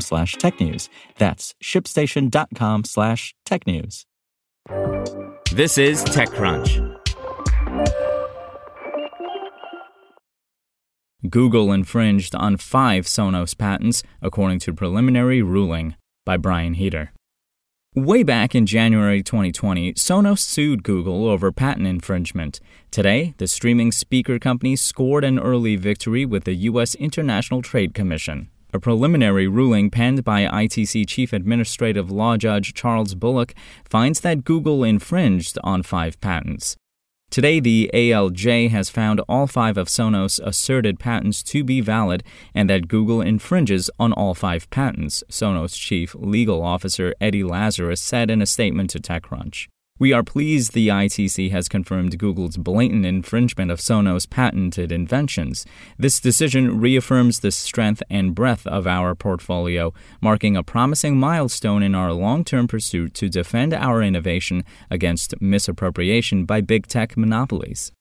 slash technews. That's shipstation.com slash technews. This is TechCrunch. Google infringed on five Sonos patents, according to preliminary ruling by Brian Heater. Way back in January 2020, Sonos sued Google over patent infringement. Today, the streaming speaker company scored an early victory with the U.S. International Trade Commission. A preliminary ruling penned by ITC Chief Administrative Law Judge Charles Bullock finds that Google infringed on five patents. Today, the ALJ has found all five of Sonos' asserted patents to be valid and that Google infringes on all five patents, Sonos chief legal officer Eddie Lazarus said in a statement to TechCrunch. We are pleased the ITC has confirmed Google's blatant infringement of Sonos' patented inventions. This decision reaffirms the strength and breadth of our portfolio, marking a promising milestone in our long term pursuit to defend our innovation against misappropriation by big tech monopolies.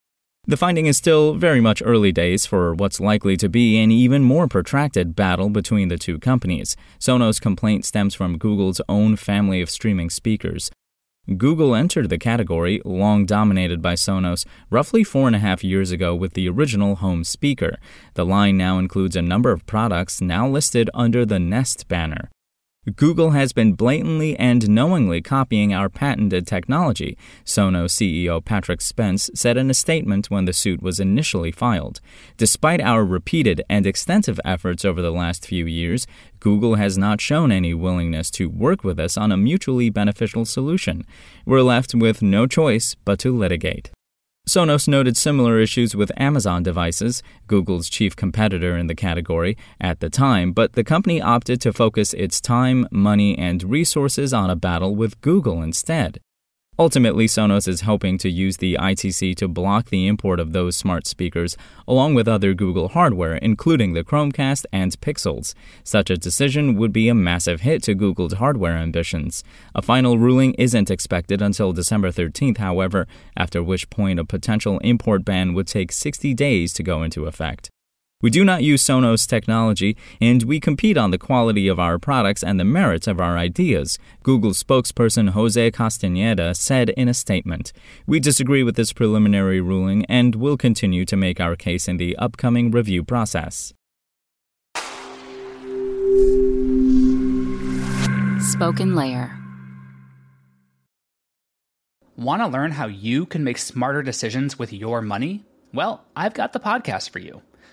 The finding is still very much early days for what's likely to be an even more protracted battle between the two companies. Sonos' complaint stems from Google's own family of streaming speakers. Google entered the category, long dominated by Sonos, roughly four and a half years ago with the original home speaker. The line now includes a number of products now listed under the Nest banner. Google has been blatantly and knowingly copying our patented technology, Sonos CEO Patrick Spence said in a statement when the suit was initially filed. Despite our repeated and extensive efforts over the last few years, Google has not shown any willingness to work with us on a mutually beneficial solution. We're left with no choice but to litigate. Sonos noted similar issues with Amazon devices, Google's chief competitor in the category, at the time, but the company opted to focus its time, money, and resources on a battle with Google instead. Ultimately, Sonos is hoping to use the ITC to block the import of those smart speakers, along with other Google hardware, including the Chromecast and Pixels. Such a decision would be a massive hit to Google's hardware ambitions. A final ruling isn't expected until December 13th, however, after which point a potential import ban would take 60 days to go into effect. We do not use Sonos technology, and we compete on the quality of our products and the merits of our ideas, Google spokesperson Jose Castañeda said in a statement. We disagree with this preliminary ruling and will continue to make our case in the upcoming review process. Spoken Layer. Want to learn how you can make smarter decisions with your money? Well, I've got the podcast for you.